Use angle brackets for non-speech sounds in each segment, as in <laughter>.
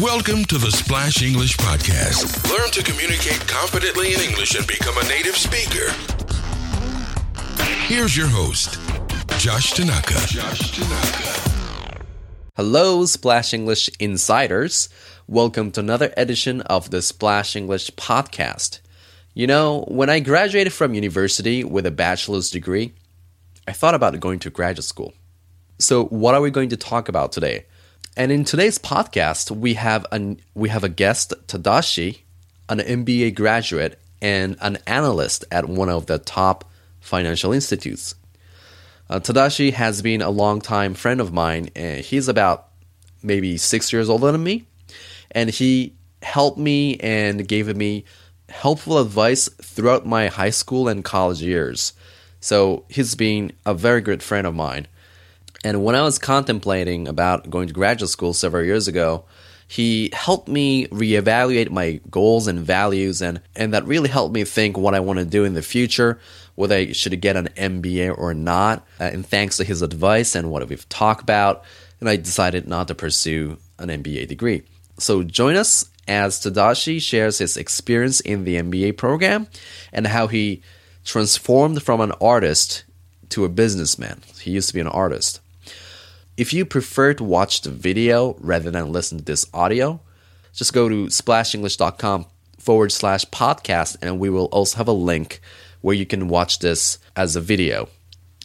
Welcome to the Splash English Podcast. Learn to communicate confidently in English and become a native speaker. Here's your host, Josh Tanaka. Josh Tanaka. Hello, Splash English Insiders. Welcome to another edition of the Splash English Podcast. You know, when I graduated from university with a bachelor's degree, I thought about going to graduate school. So, what are we going to talk about today? And in today's podcast, we have an we have a guest, Tadashi, an MBA graduate and an analyst at one of the top financial institutes. Uh, Tadashi has been a long-time friend of mine. And he's about maybe six years older than me, and he helped me and gave me helpful advice throughout my high school and college years. So he's been a very good friend of mine. And when I was contemplating about going to graduate school several years ago, he helped me reevaluate my goals and values and and that really helped me think what I want to do in the future, whether I should get an MBA or not. Uh, and thanks to his advice and what we've talked about, and I decided not to pursue an MBA degree. So join us as Tadashi shares his experience in the MBA program and how he transformed from an artist to a businessman. He used to be an artist. If you prefer to watch the video rather than listen to this audio, just go to splashenglish.com forward slash podcast, and we will also have a link where you can watch this as a video.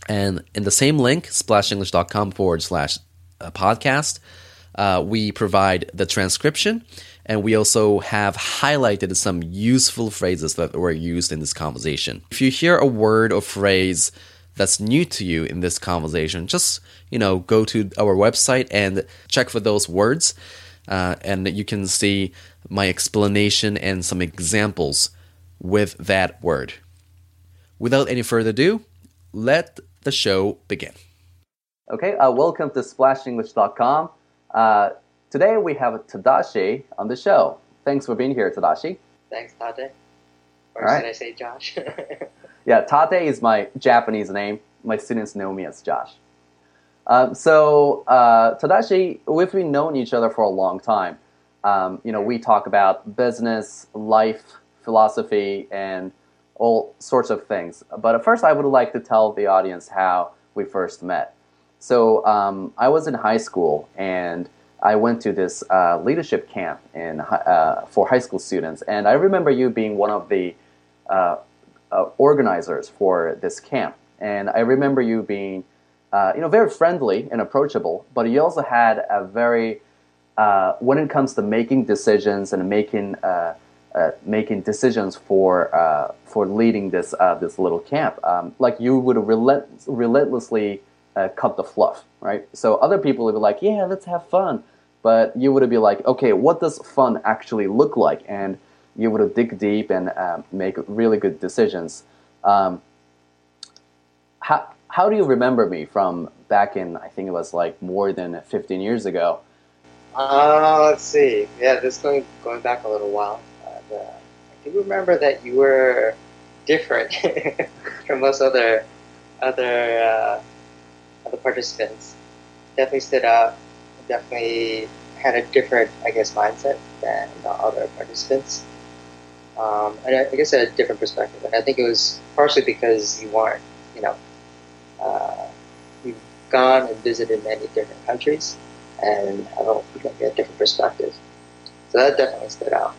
And in the same link, splashenglish.com forward slash uh, podcast, uh, we provide the transcription and we also have highlighted some useful phrases that were used in this conversation. If you hear a word or phrase that's new to you in this conversation, just you know go to our website and check for those words, uh, and you can see my explanation and some examples with that word. Without any further ado, let the show begin. Okay, uh, welcome to splashenglish.com. Uh, today we have Tadashi on the show. Thanks for being here, Tadashi. Thanks, Tate. Or All right. should I say Josh? <laughs> Yeah, Tate is my Japanese name. My students know me as Josh. Um, so, uh, Tadashi, we've been known each other for a long time. Um, you know, we talk about business, life, philosophy, and all sorts of things. But at first, I would like to tell the audience how we first met. So, um, I was in high school and I went to this uh, leadership camp in, uh, for high school students. And I remember you being one of the uh, organizers for this camp. And I remember you being, uh, you know, very friendly and approachable, but you also had a very, uh, when it comes to making decisions and making uh, uh, making decisions for uh, for leading this this little camp, um, like you would relent- relentlessly cut the fluff, right? So other people would be like, "Yeah, let's have fun," but you would be like, "Okay, what does fun actually look like?" and you would dig deep and um, make really good decisions. Um, how, how do you remember me from back in, I think it was like more than 15 years ago? uh, let's see. Yeah, this going going back a little while. Uh, the, I do remember that you were different <laughs> from most other other uh, other participants. Definitely stood out. Definitely had a different, I guess, mindset than the other participants. Um, and I, I guess I had a different perspective. And I think it was partially because you weren't, you know, uh, you've gone and visited many different countries and a, like a different perspective. So that definitely stood out.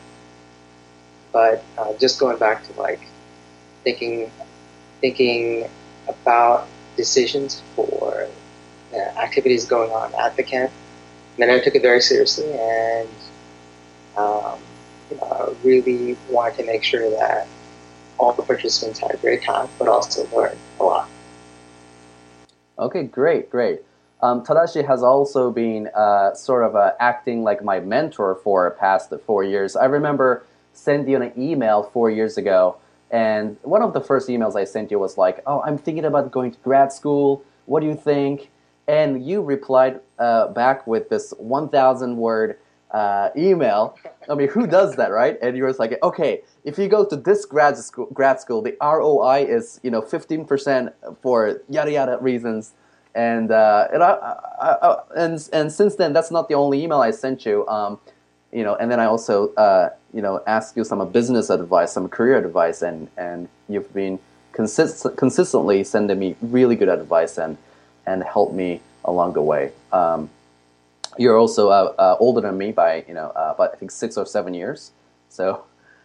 But uh, just going back to like thinking, thinking about decisions for uh, activities going on at the camp, then I took it very seriously and um, you really wanted to make sure that all the participants had a great time, but also learned a lot. Okay, great, great. Um, Tadashi has also been uh, sort of uh, acting like my mentor for past four years. I remember sending you an email four years ago, and one of the first emails I sent you was like, "Oh, I'm thinking about going to grad school. What do you think?" And you replied uh, back with this 1,000 word uh, email. I mean, who does that, right? And you were like, "Okay, if you go to this grad school, grad school, the ROI is you know 15% for yada yada reasons." and uh, and, I, I, I, and and since then, that's not the only email I sent you. Um, you know, and then I also, uh, you know, ask you some business advice, some career advice, and and you've been consist- consistently sending me really good advice and and help me along the way. Um, you're also uh, uh, older than me by you know uh, about I think six or seven years, so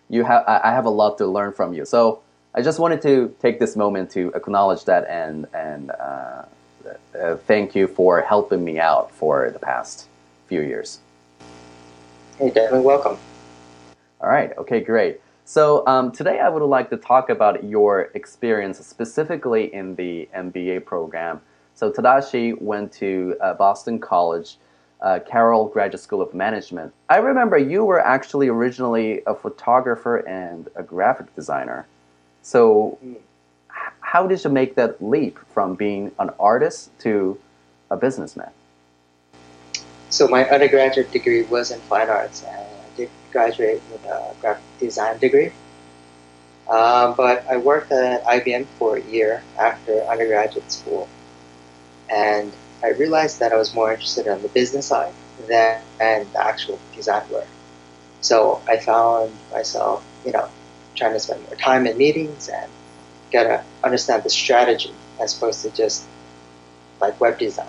you have I have a lot to learn from you. So I just wanted to take this moment to acknowledge that and and uh, uh, thank you for helping me out for the past few years. You're definitely welcome. All right. Okay. Great. So um, today I would like to talk about your experience specifically in the MBA program. So Tadashi went to uh, Boston College, uh, Carroll Graduate School of Management. I remember you were actually originally a photographer and a graphic designer. So mm. how did you make that leap from being an artist to a businessman? So my undergraduate degree was in fine arts, and I did graduate with a graphic design degree. Um, but I worked at IBM for a year after undergraduate school, and I realized that I was more interested on the business side than the actual design work. So I found myself, you know, trying to spend more time in meetings and get to understand the strategy as opposed to just like web design.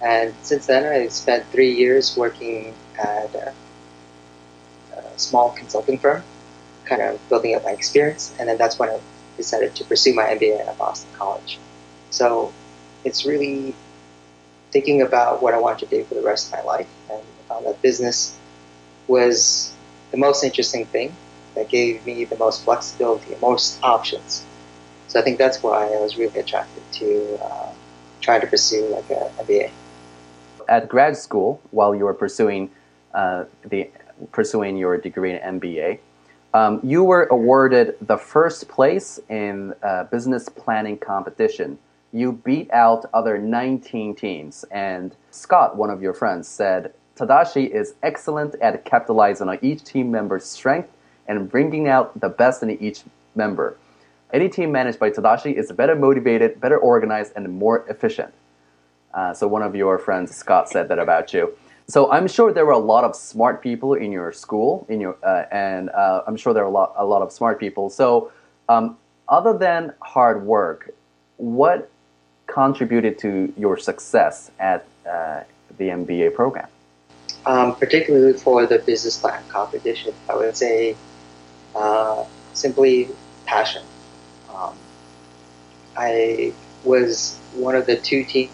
And since then, I spent three years working at a, a small consulting firm, kind of building up my experience. And then that's when I decided to pursue my MBA at Boston College. So it's really thinking about what I want to do for the rest of my life. And I found that business was the most interesting thing that gave me the most flexibility most options. So I think that's why I was really attracted to uh, trying to pursue like a MBA at grad school while you were pursuing uh, the pursuing your degree in MBA. Um, you were awarded the first place in a business planning competition. You beat out other 19 teams, and Scott, one of your friends, said Tadashi is excellent at capitalizing on each team member's strength and bringing out the best in each member. Any team managed by Tadashi is better motivated, better organized, and more efficient. Uh, so one of your friends, Scott, said that about you. So I'm sure there were a lot of smart people in your school, in your, uh, and uh, I'm sure there are a lot, a lot of smart people. So, um, other than hard work, what contributed to your success at uh, the MBA program? Um, particularly for the business plan competition, I would say uh, simply passion. Um, I was one of the two teams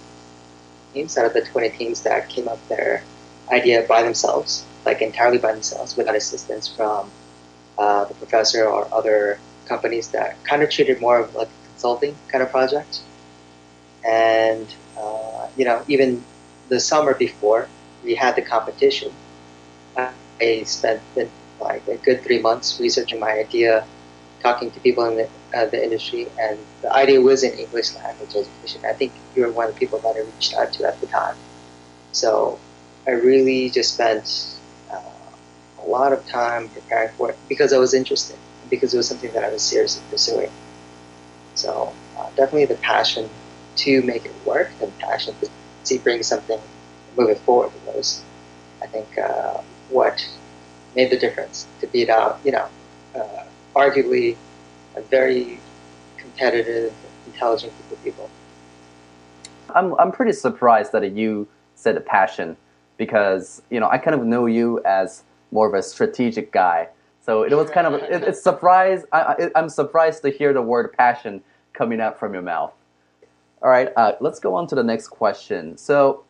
out of the 20 teams that came up their idea by themselves, like entirely by themselves, without assistance from uh, the professor or other companies that kind of treated more of like a consulting kind of project. And, uh, you know, even the summer before we had the competition, I spent like a good three months researching my idea, talking to people in the, uh, the industry, and the idea was in English language education. I think you were one of the people that I reached out to at the time. So I really just spent uh, a lot of time preparing for it because I was interested, because it was something that I was seriously pursuing. So uh, definitely the passion to make it work, the passion to see bring something, moving forward was, I think, uh, what made the difference to beat out, you know, uh, arguably a very competitive, intelligent group of people. I'm, I'm pretty surprised that you said passion because, you know, I kind of know you as more of a strategic guy. So it was kind of, it, it's surprised, I I, am surprised to hear the word passion coming out from your mouth. All right, uh, let's go on to the next question. So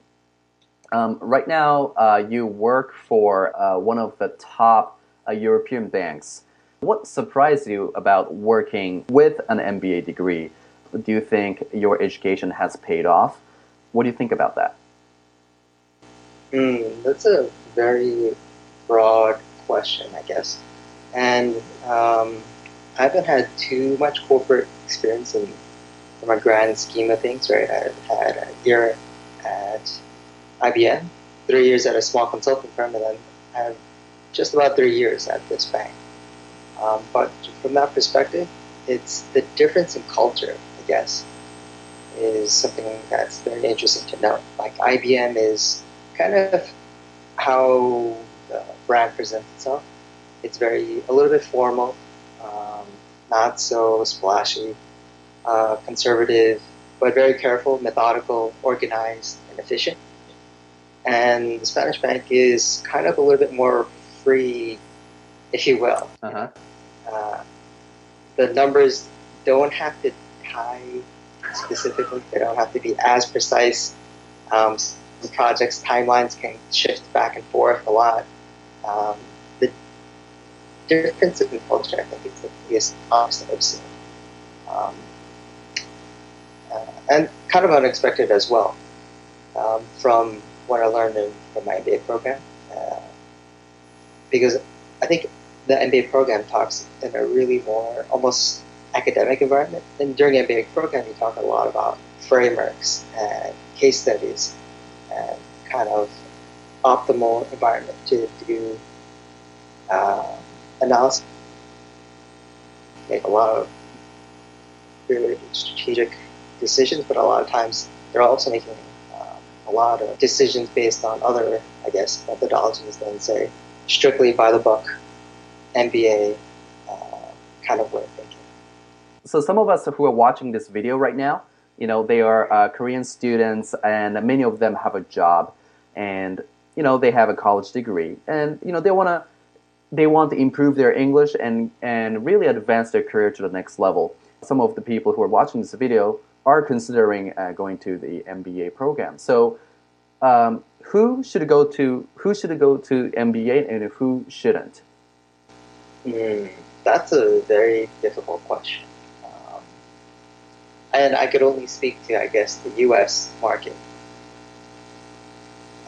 um, right now, uh, you work for uh, one of the top uh, European banks. What surprised you about working with an MBA degree? Do you think your education has paid off? What do you think about that? Mm, that's a very broad question, I guess. And um, I haven't had too much corporate experience in, in my grand scheme of things, right? I've had a year at IBM, three years at a small consulting firm, and then I have just about three years at this bank. Um, but from that perspective, it's the difference in culture, I guess, is something that's very interesting to note. Like IBM is kind of how the brand presents itself. It's very a little bit formal, um, not so splashy, uh, conservative, but very careful, methodical, organized, and efficient. And the Spanish Bank is kind of a little bit more free, if you will. Uh-huh. Uh, the numbers don't have to tie specifically. They don't have to be as precise. Um, projects timelines can shift back and forth a lot. Um, the difference in culture, I think, is the biggest opposite I've seen. Um, uh, and kind of unexpected as well um, from what I learned in, from my MBA program. Uh, because I think the MBA program talks in a really more almost academic environment. And during the MBA program, you talk a lot about frameworks and case studies and kind of optimal environment to do uh, analysis. Make a lot of really strategic decisions, but a lot of times they're also making uh, a lot of decisions based on other, I guess, methodologies than say strictly by the book MBA uh, kind of way of thinking. So some of us who are watching this video right now, you know, they are uh, Korean students, and many of them have a job, and you know, they have a college degree, and you know, they want to they want to improve their English and and really advance their career to the next level. Some of the people who are watching this video are considering uh, going to the MBA program. So, um, who should go to who should go to MBA and who shouldn't? Mm, that's a very difficult question. Um, and I could only speak to, I guess, the US market.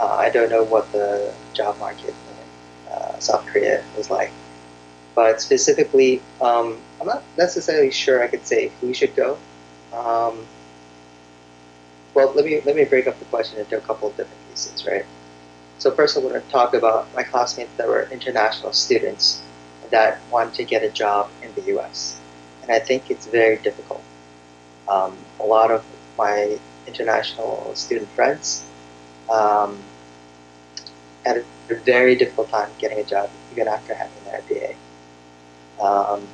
Uh, I don't know what the job market in uh, South Korea is like. But specifically, um, I'm not necessarily sure I could say who should go. Um, well, let me let me break up the question into a couple of different pieces, right? So first, I want to talk about my classmates that were international students that wanted to get a job in the U.S. And I think it's very difficult. Um, a lot of my international student friends um, had a very difficult time getting a job even after having their MBA. Um,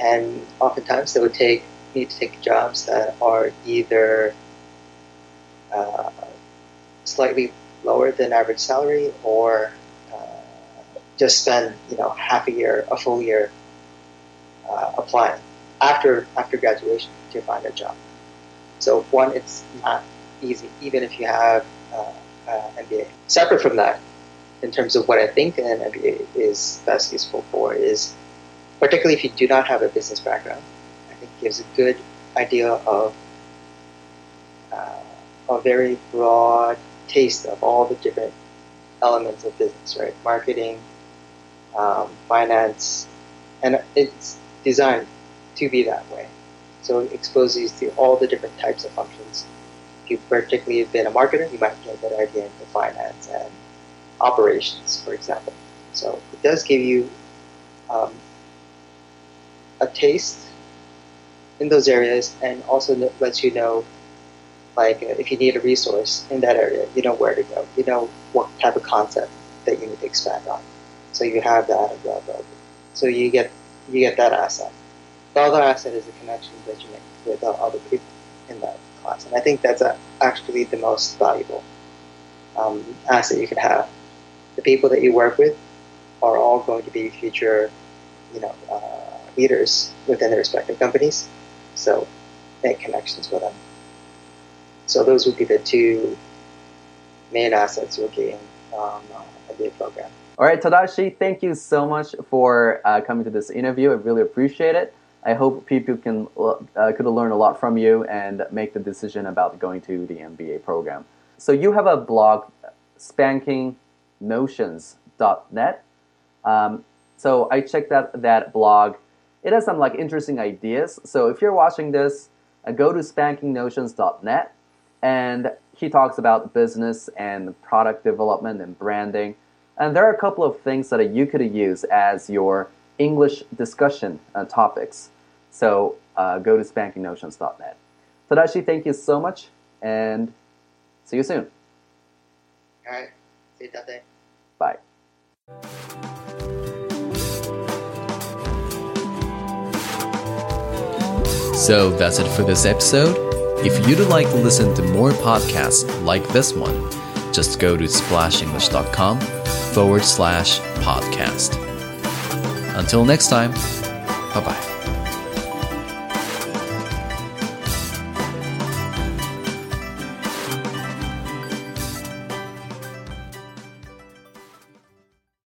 and oftentimes they would take need to take jobs that are either uh, slightly lower than average salary or just spend you know half a year, a full year uh, applying after after graduation to find a job. So one, it's not easy, even if you have uh, uh, MBA. Separate from that, in terms of what I think an MBA is best useful for is, particularly if you do not have a business background, I think gives a good idea of uh, a very broad taste of all the different elements of business, right? Marketing, um, finance, and it's designed to be that way. So it exposes you to all the different types of functions. If you particularly have been a marketer, you might get a good idea into finance and operations, for example. So it does give you um, a taste in those areas and also lets you know like if you need a resource in that area, you know where to go. You know what type of concept that you need to expand on. So you have that. So you get you get that asset. The other asset is the connection that you make with other people in that class, and I think that's actually the most valuable um, asset you can have. The people that you work with are all going to be future, you know, uh, leaders within their respective companies. So make connections with them. So those would be the two main assets you'll gain um, a program. All right, Tadashi, thank you so much for uh, coming to this interview. I really appreciate it. I hope people can uh, could learn a lot from you and make the decision about going to the MBA program. So you have a blog, spankingnotions.net. Um, so I checked out that blog. It has some like interesting ideas. So if you're watching this, uh, go to spankingnotions.net, and he talks about business and product development and branding. And there are a couple of things that you could use as your English discussion uh, topics. So uh, go to spankingnotions.net. Tadashi, thank you so much, and see you soon. All right. See you that day. Bye. So that's it for this episode. If you'd like to listen to more podcasts like this one, just go to splashenglish.com forward slash podcast. Until next time, bye bye.